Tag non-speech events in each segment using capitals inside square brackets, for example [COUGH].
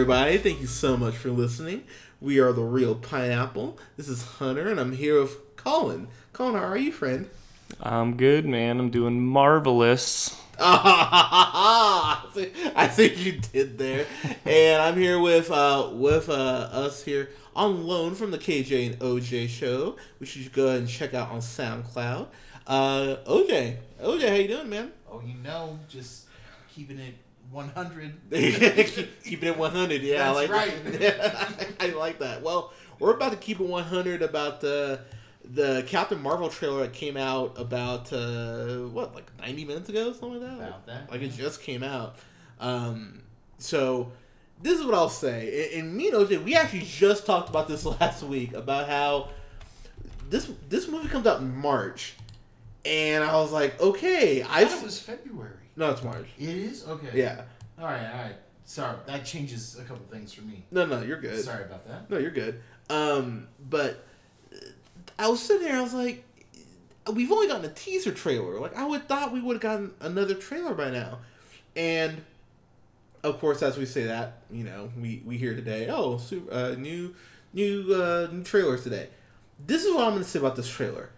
Everybody. Thank you so much for listening. We are the Reel Pineapple. This is Hunter, and I'm here with Colin. Colin, how are you, friend? I'm good, man. I'm doing marvelous. [LAUGHS] I think you did there. And I'm here with uh, with uh, us here on loan from the KJ and OJ show, which you should go ahead and check out on SoundCloud. Uh, OJ, OJ, how you doing, man? Oh, you know, just keeping it 100. [LAUGHS] Keeping it at 100, yeah. I That's like right. That. [LAUGHS] I like that. Well, we're about to keep it 100 about the the Captain Marvel trailer that came out about uh, what, like 90 minutes ago, something like that. About that, Like it just came out. Um, so this is what I'll say. And, and me and OJ, we actually just talked about this [LAUGHS] last week about how this this movie comes out in March, and I was like, okay, I I thought it was February. No, it's March. It is? Okay. Yeah. All right, all right. Sorry, that changes a couple things for me. No, no, you're good. Sorry about that. No, you're good. Um, but I was sitting there. I was like, we've only gotten a teaser trailer. Like I would thought we would have gotten another trailer by now. And of course, as we say that, you know, we we hear today. Oh, super, uh, new new uh, new trailers today. This is what I'm going to say about this trailer.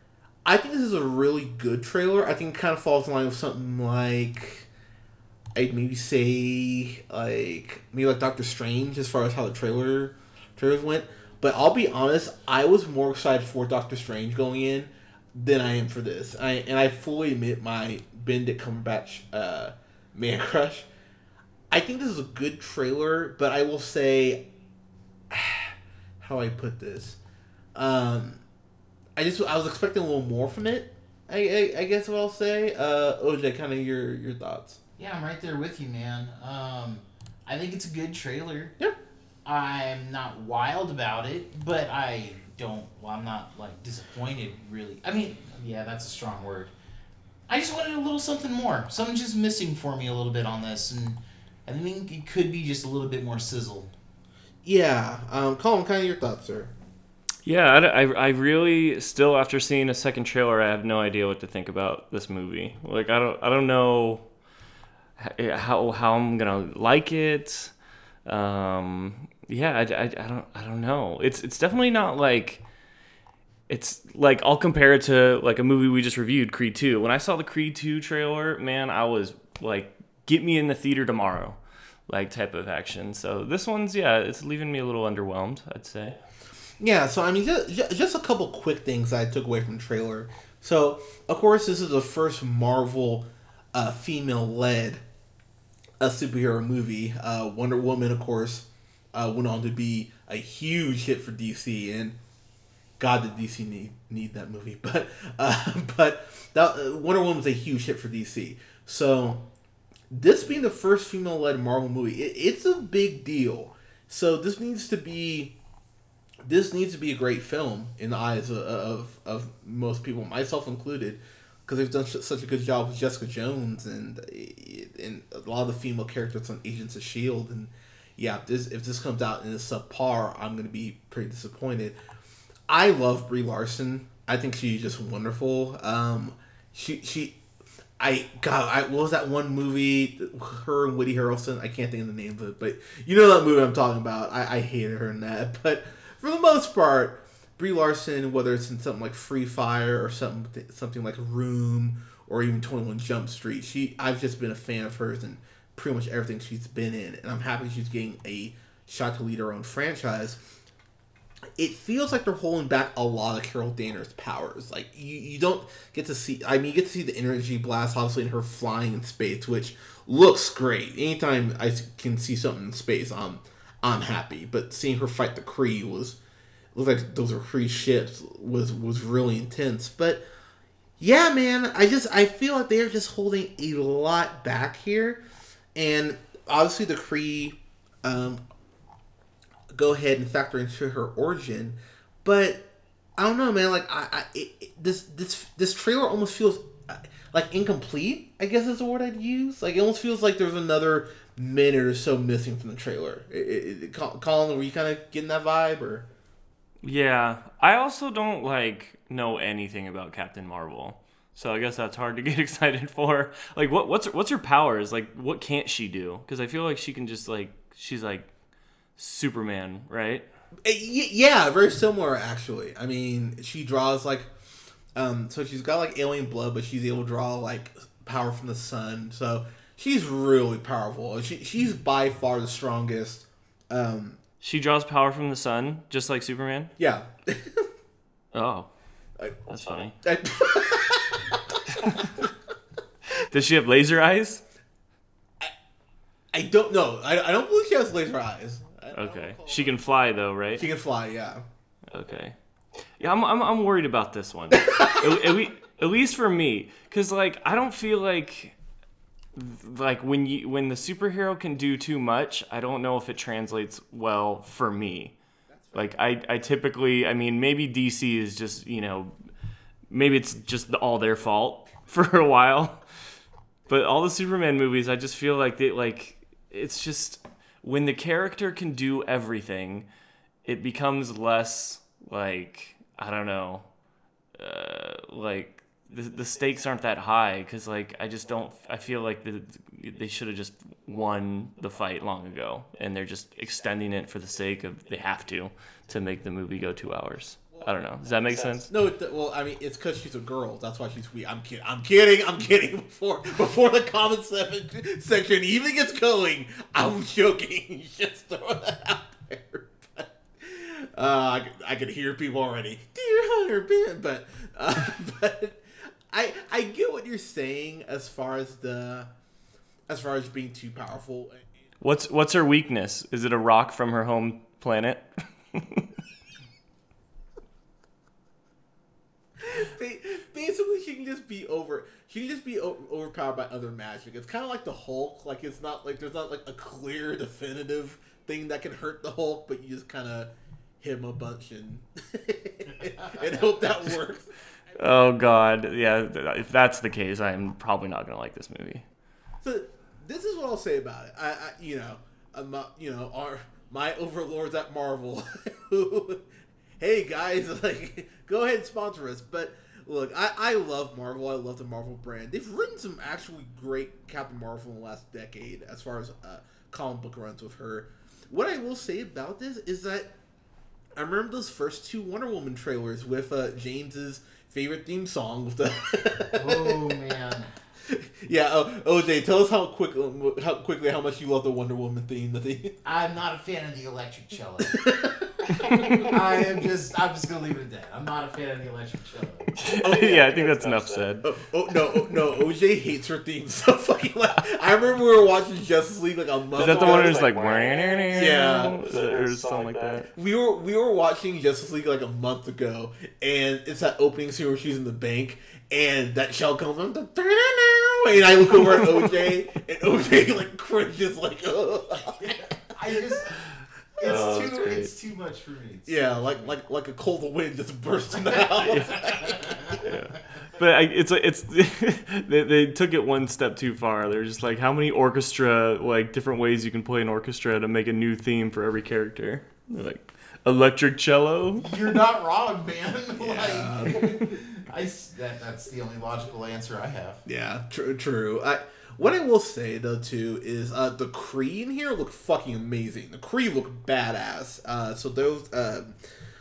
I think this is a really good trailer. I think it kind of falls in line with something like I'd maybe say like maybe like Doctor Strange as far as how the trailer trailers went. But I'll be honest, I was more excited for Doctor Strange going in than I am for this. I and I fully admit my Benedict Cumberbatch uh, man [LAUGHS] crush. I think this is a good trailer, but I will say [SIGHS] how I put this. Um, I just I was expecting a little more from it. I, I, I guess what I'll say. Uh, OJ, kind of your your thoughts. Yeah, I'm right there with you, man. Um, I think it's a good trailer. Yeah. I'm not wild about it, but I don't. Well, I'm not like disappointed, really. I mean, yeah, that's a strong word. I just wanted a little something more. Something just missing for me a little bit on this, and I think it could be just a little bit more sizzle. Yeah. Um, Colin, kind of your thoughts, sir. Yeah, I, I, really still after seeing a second trailer, I have no idea what to think about this movie. Like I don't I don't know how how I'm gonna like it. Um, yeah, I, I, I don't I don't know. It's it's definitely not like it's like I'll compare it to like a movie we just reviewed, Creed Two. When I saw the Creed Two trailer, man, I was like, get me in the theater tomorrow, like type of action. So this one's yeah, it's leaving me a little underwhelmed. I'd say. Yeah, so I mean, just, just a couple quick things I took away from trailer. So, of course, this is the first Marvel uh, female-led a superhero movie. Uh, Wonder Woman, of course, uh, went on to be a huge hit for DC, and God, did DC need need that movie? [LAUGHS] But uh, but that, uh, Wonder Woman was a huge hit for DC. So this being the first female-led Marvel movie, it, it's a big deal. So this needs to be this needs to be a great film in the eyes of, of, of most people, myself included, because they've done such a good job with Jessica Jones and and a lot of the female characters on Agents of Shield. And yeah, if this if this comes out and it's subpar, I'm gonna be pretty disappointed. I love Brie Larson. I think she's just wonderful. Um, she she. I God, I what was that one movie? Her and Woody Harrelson. I can't think of the name of it, but you know that movie I'm talking about. I, I hated her in that, [LAUGHS] but for the most part, Brie Larson, whether it's in something like Free Fire or something something like Room or even Twenty One Jump Street, she I've just been a fan of hers and pretty much everything she's been in, and I'm happy she's getting a shot to lead her own franchise. It feels like they're holding back a lot of Carol Danvers' powers. Like you, you don't get to see. I mean, you get to see the energy blast, obviously, in her flying in space, which looks great. Anytime I can see something in space, I'm I'm happy. But seeing her fight the Kree was looked like those were Kree ships was was really intense. But yeah, man, I just I feel like they're just holding a lot back here, and obviously the Kree um, go ahead and factor into her origin, but I don't know, man. Like I, I it, this this this trailer almost feels uh, like incomplete. I guess is the word I'd use. Like it almost feels like there's another minute or so missing from the trailer. It, it, it, Colin, were you kind of getting that vibe or? Yeah, I also don't like know anything about Captain Marvel, so I guess that's hard to [LAUGHS] get excited for. Like, what what's what's her powers? Like, what can't she do? Because I feel like she can just like she's like Superman, right? Uh, Yeah, very similar actually. I mean, she draws like, um, so she's got like alien blood, but she's able to draw like power from the sun. So she's really powerful. She she's by far the strongest. Um, She draws power from the sun, just like Superman. yeah. Oh, that's funny. [LAUGHS] Does she have laser eyes? I don't know. I, I don't believe she has laser eyes. I- I Okay, she can fly though, right? She can fly. Yeah. Okay. Yeah, I'm, I'm, I'm worried about this one. [LAUGHS] at, at, at least for me, because like I don't feel like like when you when the superhero can do too much, I don't know if it translates well for me. Like I I typically, I mean, maybe DC is just you know, maybe it's just all their fault [LAUGHS] for a while. But all the Superman movies, I just feel like they like it's just when the character can do everything, it becomes less like I don't know, uh, like the, the stakes aren't that high because like I just don't I feel like the, they should have just won the fight long ago and they're just extending it for the sake of they have to to make the movie go two hours. I don't know. Does that make sense? No, well, I mean, it's because she's a girl. That's why she's weak. I'm kidding. I'm kidding. I'm [LAUGHS] kidding. Before before the comment section, section even gets going, I'm joking. [LAUGHS] Just throw that out there. But, uh, I, I could hear people already. Dear Hunter but uh, [LAUGHS] but I I get what you're saying as far as the as far as being too powerful. What's what's her weakness? Is it a rock from her home planet? [LAUGHS] Basically, she can just be over. She can just be overpowered by other magic. It's kind of like the Hulk. Like it's not like there's not like a clear, definitive thing that can hurt the Hulk, but you just kind of hit him a bunch and [LAUGHS] and hope that works. Oh God, yeah. If that's the case, I'm probably not gonna like this movie. So this is what I'll say about it. I, I you know, I'm you know, our my overlords at Marvel. [LAUGHS] who, hey guys, [LAUGHS] like, go ahead and sponsor us. But look, I, I love Marvel. I love the Marvel brand. They've written some actually great Captain Marvel in the last decade, as far as uh, comic book runs with her. What I will say about this is that I remember those first two Wonder Woman trailers with uh, James's favorite theme song with the. Oh [LAUGHS] man. Yeah, oh, OJ, tell us how quick, how quickly, how much you love the Wonder Woman theme. The theme. I'm not a fan of the electric cello. [LAUGHS] [LAUGHS] I am just I'm just gonna leave it at that. I'm not a fan of the electric cello. Oh, yeah, I think that's enough said. Oh, oh no, oh, no, OJ hates her theme so fucking loud. I remember we were watching Justice League like a month. Ago. Is that the ago. one who's like, wearing? Yeah. or something like that? we were we were watching Justice League like a month ago, and it's that opening scene where she's in the bank, and that shell comes on, and I look over at OJ, and OJ like cringes like, I just it's Oh, too that's it's too much for me. It's yeah, like like like a cold [LAUGHS] wind just bursting [LAUGHS] out. [LAUGHS] But I, it's like it's they, they took it one step too far. They're just like, how many orchestra like different ways you can play an orchestra to make a new theme for every character? They're like electric cello. You're not wrong, man. Yeah. like, I s- that that's the only logical answer I have. Yeah, true. True. I what I will say though too is uh, the Kree in here look fucking amazing. The Kree look badass. Uh, so those, uh,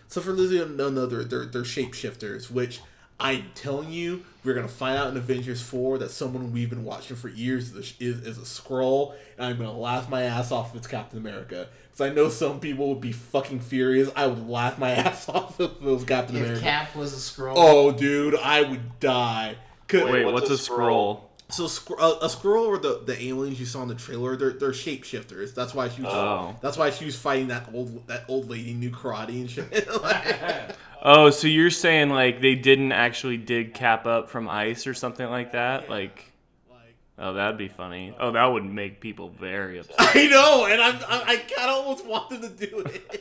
so for those who don't know, they're they're, they're shapeshifters, which I'm telling you, we're gonna find out in Avengers four that someone we've been watching for years is is, is a Skrull, and I'm gonna laugh my ass off if it's Captain America. Because I know some people would be fucking furious. I would laugh my [LAUGHS] ass off if it was Captain If America. Cap was a Skrull, oh, dude, I would die. Wait, what's a Skrull? So scr- uh, a Skrull or the, the aliens you saw in the trailer, they're they're shapeshifters. That's why she was. Oh. That's why she was fighting that old that old lady knew karate and shit. [LAUGHS] Like, [LAUGHS] Oh, so you're saying like they didn't actually dig Cap up from ice or something like that? Like, like, Oh, that'd be funny. Oh, that would make people very upset. [LAUGHS] I know, and I'm, I, I kind of almost want them to do it.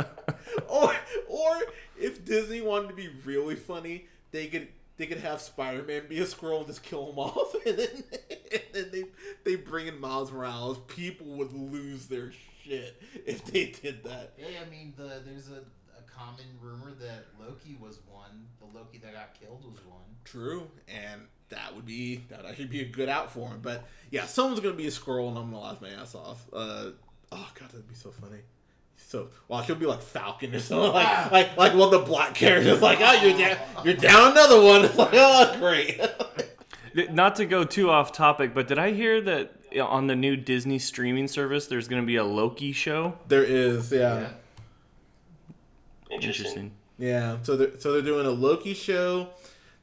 or, or if Disney wanted to be really funny, they could they could have Spider Man be a Skrull and just kill him off, [LAUGHS] and then, and then they they bring in Miles Morales. People would lose their shit if they did that. Hey, I mean, the there's a, a common rumor that Loki was one. The Loki that got killed was one. True, and that would be that would actually be a good out for him. But yeah, someone's gonna be a Skrull, and I'm gonna laugh my ass off. Uh, oh god, that'd be so funny. So, well, she'll be like Falcon or something, like like like one of the black characters. Like, oh, you're down, you're down another one. [LAUGHS] It's like, oh, great. Not to go too off topic, but did I hear that on the new Disney streaming service there's going to be a Loki show? there is, yeah. Yeah. Interesting. Yeah, so they're so they're doing a Loki show,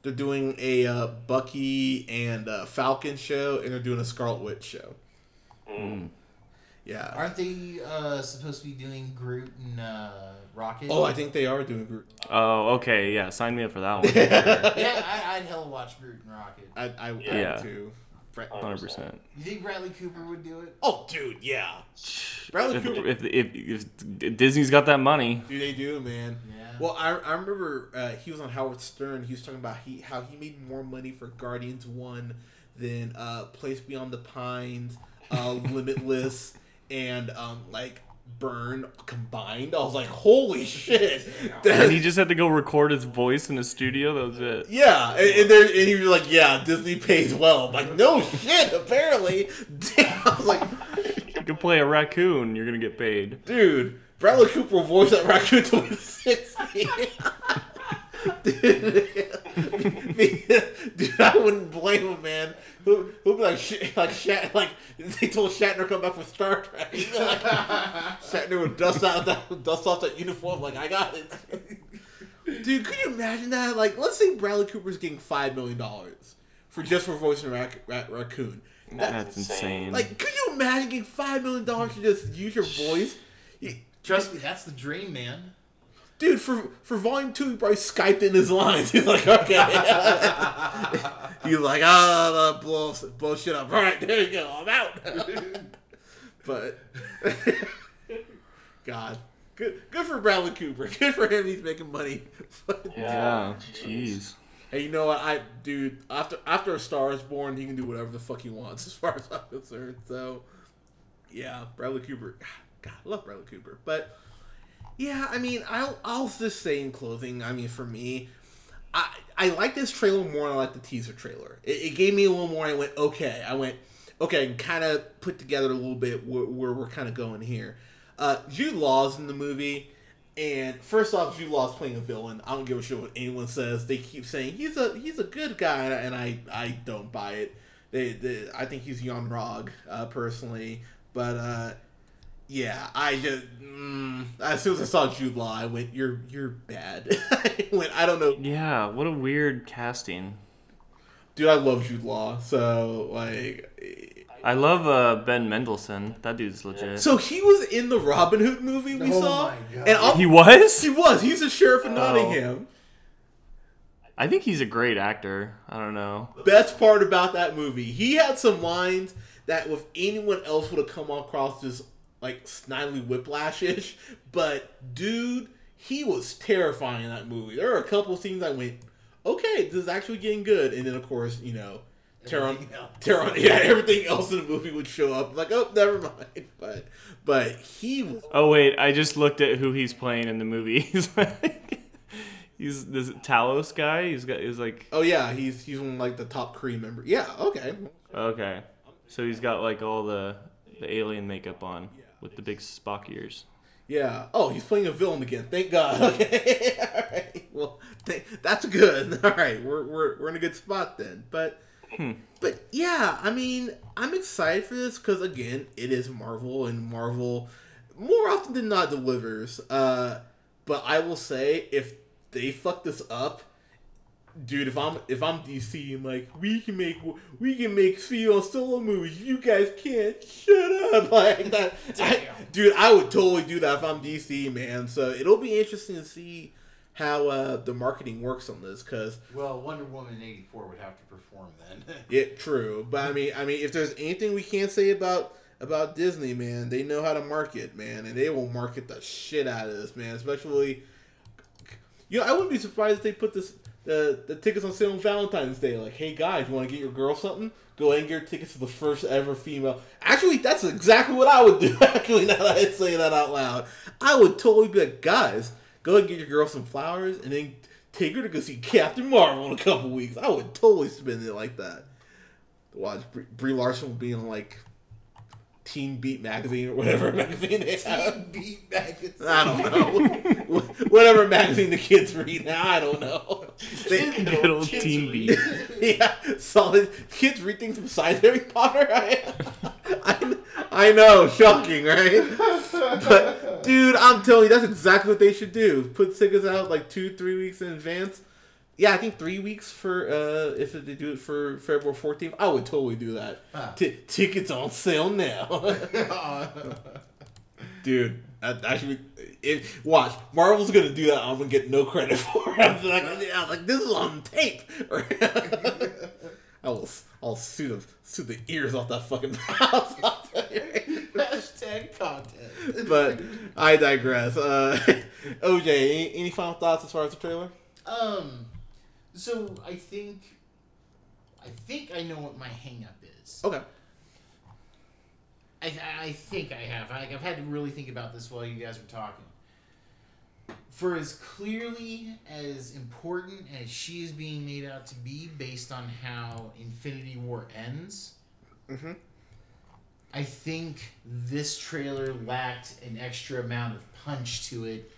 they're doing a uh, Bucky and uh, Falcon show, and they're doing a Scarlet Witch show. Mm. Yeah. Aren't they uh, supposed to be doing Groot and uh, Rocket? Oh, I think they are doing Groot. Oh, okay. Yeah, sign me up for that one. [LAUGHS] yeah, I, I'd hell watch Groot and Rocket. I I, I Yeah. would too. Hundred percent. You think Bradley Cooper would do it? Oh, dude, yeah. Bradley If, Cooper. if, if, if Disney's got that money, Dude, they do, man. Yeah. Well, I, I remember uh, he was on Howard Stern. He was talking about he how he made more money for Guardians One than uh, Place Beyond the Pines, uh, Limitless, [LAUGHS] and um, like Burn combined. I was like, holy shit! [LAUGHS] and he just had to go record his voice in a studio. That was it. yeah, and, and, there, and he was like, yeah, Disney pays well. I'm like, no shit, apparently. [LAUGHS] Damn, I was like, You can play a raccoon. You're gonna get paid. dude, Bradley Cooper will voice that raccoon till he's 60. dude, [LAUGHS] dude, I wouldn't blame him, man. He'll, he'll be like, Sh- like, Shat- like [LAUGHS] they told Shatner to come back for Star Trek. He'd [LAUGHS] be like, Shatner would dust out that, dust off that uniform. Like, I got it. [LAUGHS] Dude, could you imagine that? Like, let's say Bradley Cooper's getting five million dollars for just for voicing a rac- ra- raccoon. That- That's insane. like, could you imagine getting five million dollars to just use your voice? Trust me, that's the dream, man. Dude, for for volume two, he probably skyped in his lines. [LAUGHS] He's like, okay. [LAUGHS] He's like, ah, blow, blow shit up. All right, there you go. I'm out. [LAUGHS] but, God, good good for Bradley Cooper. Good for him. He's making money. Yeah. Jeez. Hey, you know what? I dude, after after a star is born, he can do whatever the fuck he wants, as far as I'm concerned. So, yeah, Bradley Cooper. [SIGHS] God, I love Bradley Cooper. But yeah, I mean, I'll I'll just say in clothing. I mean, for me, I I like this trailer more than I like the teaser trailer. It, it gave me a little more. I went okay. I went okay. Can kind of put together a little bit where, where we're kind of going here. Uh, Jude Law's in the movie. And first off, Jude Law's playing a villain. I don't give a shit what anyone says. They keep saying he's a he's a good guy, and I I don't buy it. They, they I think he's Yon-Rogg uh, personally, but uh, yeah, I just mm, as soon as I saw Jude Law, I went, "You're you're bad." [LAUGHS] I went, I don't know, Yeah. What a weird casting. dude. I love Jude Law, so like, I love uh, Ben Mendelsohn. That dude's legit. so he was in the Robin Hood movie we Oh saw, my God. and I'll, he was. he was he's a sheriff in Oh. Nottingham. I think he's a great actor. I don't know. best part about that movie, he had some lines that if anyone else would have come across as like snidely whiplashish, but dude, he was terrifying in that movie. There are a couple scenes I went, okay, this is actually getting good, and then of course, you know, Taron, Everything else. Taron, yeah, everything else in the movie would show up. Like, oh, never mind. [LAUGHS] But, but he was Oh wait, I just looked at who he's playing in the movie. [LAUGHS] He's like, he's this Talos guy. He's got. He's like Oh yeah, he's he's one of, like the top Kree member. Yeah, okay. okay, so he's got like all the the alien makeup on with the big Spock ears. Yeah. Oh, he's playing a villain again. Thank God. [LAUGHS] Okay. All right. Well, th- that's good. [LAUGHS] All right. We're, we're, we're in a good spot then. But but yeah, I mean, I'm excited for this because again, it is Marvel, and Marvel more often than not delivers. Uh, but I will say, if they fuck this up, dude, if I'm if I'm DC, I'm like, we can make we can make CEO solo movies. You guys can't. Shut up, [LAUGHS] like that. I, dude, I would totally do that if I'm DC, man. So it'll be interesting to see how uh, the marketing works on this because Well, Wonder Woman eighty four would have to perform then. [LAUGHS] yeah, true. But I mean, I mean, if there's anything we can't say about about Disney, man, they know how to market, man, and they will market the shit out of this, man. Especially, you know, I wouldn't be surprised if they put this the the tickets on sale on Valentine's Day. Like, hey guys, you want to get your girl something? Go ahead and get your tickets to the first ever female. Actually, that's exactly what I would do. [LAUGHS] Actually, now that I say that out loud, I would totally be like, guys, go ahead and get your girl some flowers, and then take her to go see Captain Marvel in a couple weeks. I would totally spend it like that. Watch Brie, Brie Larson being like Teen Beat magazine or whatever [LAUGHS] magazine they have. Beat magazine. I don't know. [LAUGHS] whatever magazine the kids read now, I don't know. They, Good old Teen read. Beat. [LAUGHS] yeah, solid. Kids read things besides Harry Potter. I, I, I know, shocking, right? But dude, I'm telling you, that's exactly what they should do. Put tickets out like two, three weeks in advance. Yeah, I think three weeks for uh if they do it for February 14th. I would totally do that. Huh. T- tickets on sale now, [LAUGHS] dude. I, I should it, watch. Marvel's gonna do that. I'm gonna get no credit [LAUGHS] for it. I'm like, I was like, this is on tape. [LAUGHS] I will. I'll sue the sue the ears off that fucking mouse. I'll tell you right now. Hashtag content. but I digress. Uh, OJ, any, any final thoughts as far as the trailer? Um, so I think, I think I know what my hang up is. Okay. I, I think I have. I, I've had to really think about this while you guys were talking. For as clearly as important as she is being made out to be, based on how Infinity War ends, mm-hmm. I think this trailer lacked an extra amount of punch to it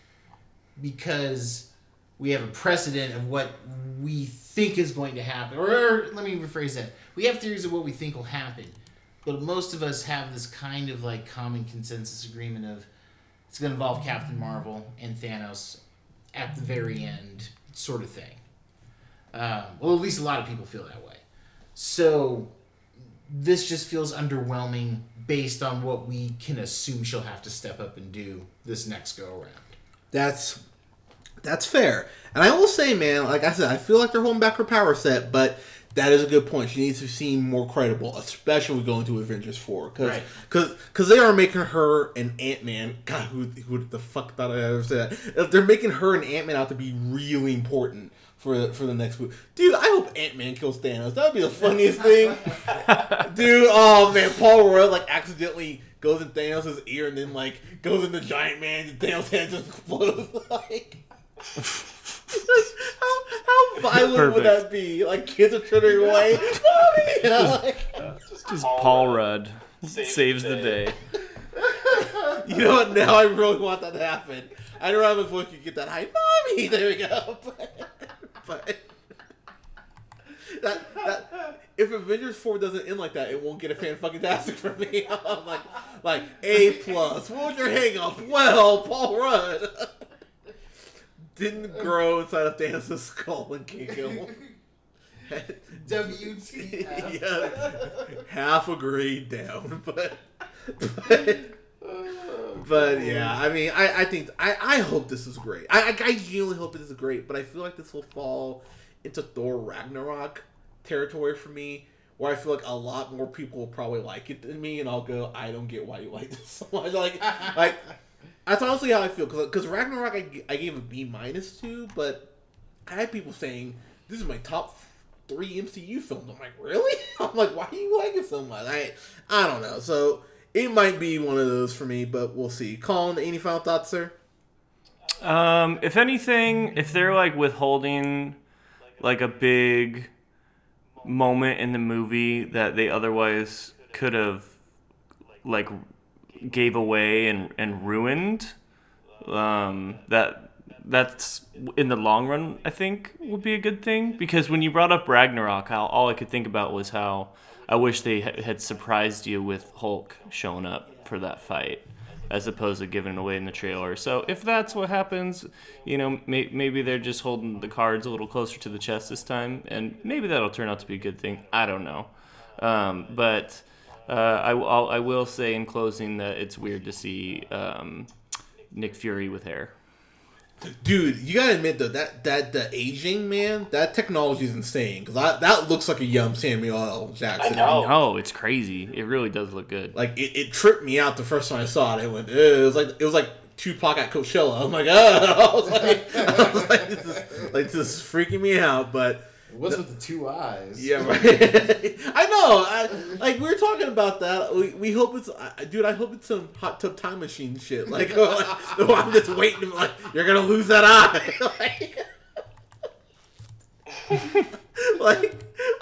because we have a precedent of what we think is going to happen. Or, or let me rephrase that. We have theories of what we think will happen. But most of us have this kind of like common consensus agreement of it's going to involve Captain Marvel and Thanos at the very end, sort of thing. Um, well, at least a lot of people feel that way. So this just feels underwhelming based on what we can assume she'll have to step up and do this next go around. That's that's fair. And I will say, man, like I said, I feel like they're holding back her power set, but that is a good point. She needs to seem more credible, especially going to Avengers four, because Right. because they are making her an Ant Man. God, who who the fuck thought I ever said that? They're making her an Ant Man out to be really important for the, for the next movie. Dude, I hope Ant Man kills Thanos. That would be the funniest [LAUGHS] thing. Dude, oh man, Paul Rudd like accidentally goes in Thanos' ear and then like goes into Giant Man and Thanos' head just [LAUGHS] explodes. like, how, how violent would that be? Like kids are turning away. [LAUGHS] [LAUGHS] Mommy! You know, like, Just Paul Rudd saves the day. [LAUGHS] you know what? Now I really want that to happen. I don't have a voice you get that high. Mommy! There we go. But, but that, that, if Avengers 4 doesn't end like that, it won't get a fan fucking tastic for me. I'm like, like A plus. What was your hang up? Well, Paul Rudd didn't grow inside of Thanos' skull and kick him. WTF. yeah, half a grade down, [LAUGHS] but, but but yeah, I mean, I, I think I, I hope this is great. I, I I genuinely hope this is great, but I feel like this will fall into Thor Ragnarok territory for me, where I feel like a lot more people will probably like it than me, and I'll go, I don't get why you like this so much. [LAUGHS] Like, like that's honestly how I feel because Ragnarok I gave a B minus to, but I had people saying this is my top three MCU films. I'm like, really? [LAUGHS] I'm like, why do you like it so much? I I don't know. So it might be one of those for me, but we'll see. Colin, any final thoughts, sir? Um, if anything, if they're like withholding like a big moment in the movie that they otherwise could have like gave away and, and ruined, um, that that's in the long run I think would be a good thing because when you brought up Ragnarok, how all I could think about was how I wish they ha- had surprised you with Hulk showing up for that fight as opposed to giving away in the trailer. So if that's what happens, you know, may- maybe they're just holding the cards a little closer to the chest this time, and maybe that'll turn out to be a good thing. I don't know, um, but uh, I, I'll, I will say in closing that it's weird to see um, Nick Fury with hair. Dude, you gotta admit though that that the aging man, that technology is insane because that looks like a young Samuel L. Jackson. I know. Oh, it's crazy. It really does look good. Like it, it tripped me out the first time I saw it. It went, "Ugh." it was like it was like Tupac at Coachella. I'm like, oh, [LAUGHS] I was like, [LAUGHS] I was like, this is, like this is freaking me out. But What's with the two eyes? yeah, right. [LAUGHS] I know. I like we were talking about that. We, we hope it's, I, dude. I hope it's some hot tub time machine shit. Like, oh, I'm just waiting. Like, you're gonna lose that eye. [LAUGHS] like, [LAUGHS] like,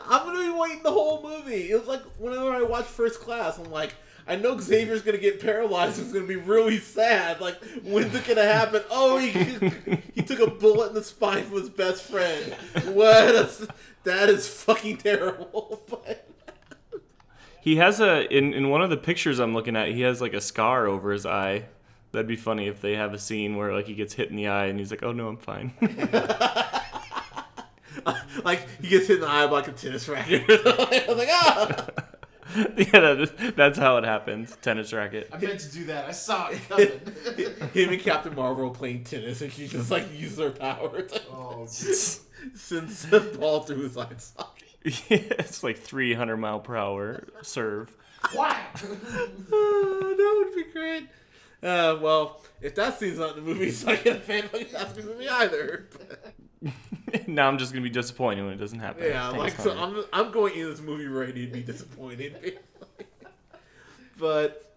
I'm gonna be waiting the whole movie. It was like whenever I watch First Class, I'm like. I know Xavier's gonna get paralyzed. It's gonna be really sad. Like, when's it gonna happen? Oh, he he took a bullet in the spine from his best friend. What? That's, that is fucking terrible. [LAUGHS] But He has a in in one of the pictures I'm looking at. He has like a scar over his eye. That'd be funny if they have a scene where like he gets hit in the eye and he's like, "Oh no, I'm fine." [LAUGHS] like he gets hit in the eye by like a tennis racket. I was [LAUGHS] like, ah. [LAUGHS] yeah, that, that's how it happens. Tennis racket. I meant to do that. I saw it [LAUGHS] coming. Him and Captain Marvel playing tennis, and she just like uses her powers. oh, [LAUGHS] Sends the ball through his eye socket. Yeah, it's like 300 mile per hour serve. whack! Oh, that would be great. Uh, well, if that scene's not in the movie, so I get a fan that movie either. [LAUGHS] now I'm just gonna be disappointed when it doesn't happen. Yeah, like so I'm I'm going in this movie ready to be disappointed. [LAUGHS] but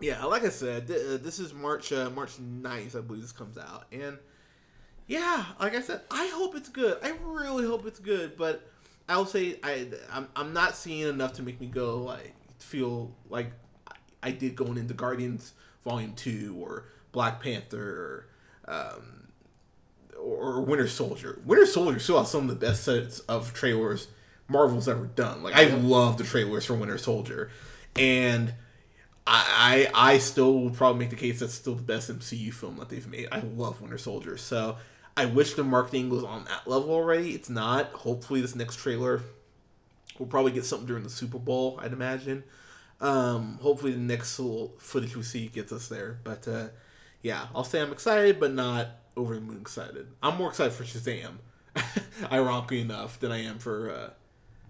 yeah, like I said, th- uh, this is March uh, March 9th, I believe this comes out. And yeah, like I said, I hope it's good. I really hope it's good, but I'll say I I'm, I'm not seeing enough to make me go like feel like I did going into Guardians Volume 2 or Black Panther or um or Winter Soldier. Winter Soldier still has some of the best sets of trailers Marvel's ever done. Like I love the trailers for Winter Soldier, and I I, I still will probably make the case that's still the best MCU film that they've made. I love Winter Soldier, so I wish the marketing was on that level already. It's not. Hopefully, this next trailer we'll probably get something during the Super Bowl. I'd imagine. Um, hopefully, the next little footage we see gets us there. But uh, yeah, I'll say I'm excited, but not over the moon excited. I'm more excited for Shazam, [LAUGHS] ironically enough, than I am for uh,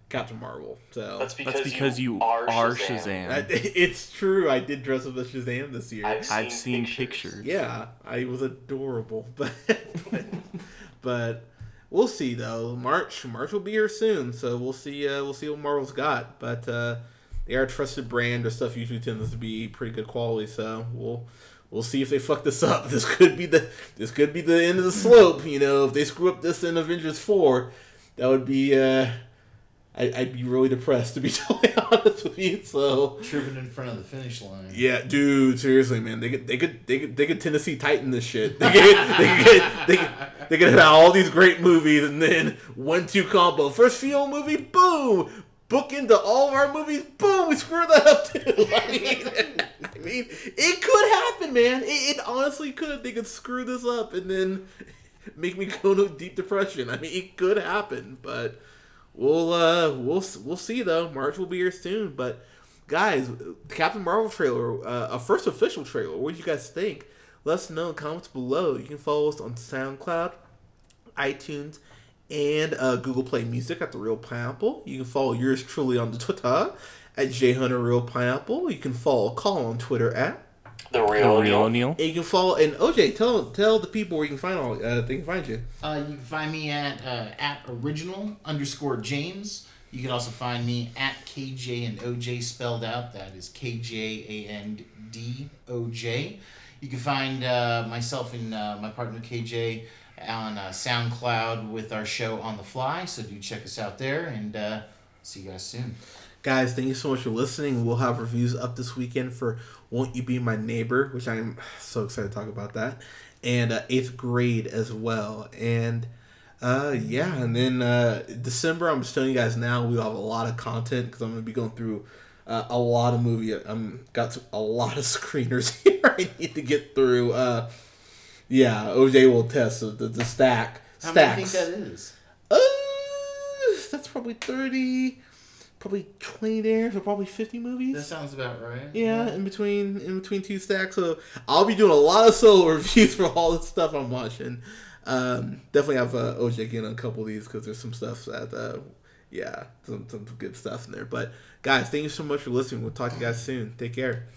Captain Marvel. So That's because, That's because you, are, are Shazam. Shazam. I- [LAUGHS] it's true. I did dress up as Shazam this year. I've seen, I've seen pictures. pictures. yeah, I was adorable, but [LAUGHS] but, but we'll see though. March March will be here soon, so we'll see. Uh, we'll see what Marvel's got, but uh, they are a trusted brand. Their stuff usually tends to be pretty good quality, so we'll. We'll see if they fuck this up. [LAUGHS] This could be the this could be the end of the slope. You know, if they screw up this in Avengers four, that would be uh, I, I'd be really depressed to be [LAUGHS] totally honest with you. So Tripping in front of the finish line. yeah, dude, seriously, man, they could, they could, they could, they could Tennessee Titan this shit. They could, they could, they could, they could have all these great movies, and then one-two combo. First film movie, boom, book into all of our movies, boom, we screw that up too. [LAUGHS] I mean, I mean, it could happen, man. It, it honestly could. They could screw this up and then [LAUGHS] make me go to deep depression. I mean, it could happen, but we'll, uh, we'll, we'll see though. March will be here soon, but guys, Captain Marvel trailer, uh, a first official trailer. What do you guys think? Let us know in the comments below. You can follow us on SoundCloud, iTunes, and uh, Google Play Music at the Reel Pineapple. You can follow yours truly on the Twitter at jhunterrealpineapple. You can follow Call on Twitter at. The The real, real deal. O'Neill. And you can follow and OJ. Tell tell the people where you can find all. Uh, they can find you. Uh, you can find me at uh, at original underscore James. You can also find me at KJ and OJ spelled out. That is K J A N D O J. You can find uh, myself and uh, my partner KJ on uh, SoundCloud with our show On the Fly. So do check us out there and uh, see you guys soon. Guys, thank you so much for listening. We'll have reviews up this weekend for Won't You Be My Neighbor, which I'm so excited to talk about that, and uh, eighth grade as well. And uh, yeah, and then uh, December, I'm just telling you guys now, we'll have a lot of content because I'm going to be going through uh, a lot of movie. I'm got a lot of [LAUGHS] screeners here I need to get through. Uh, yeah, OJ will test the, the, the stack. How many do you think that is? Uh, that's probably 30, probably twenty there, or probably fifty movies. That sounds about right. Yeah, in between in between two stacks. So I'll be doing a lot of solo [LAUGHS] reviews for all the stuff I'm watching. Um, definitely have uh, OJ in on a couple of these because there's some stuff that, uh, yeah, some some good stuff in there. But guys, thank you so much for listening. We'll talk to you guys soon. Take care.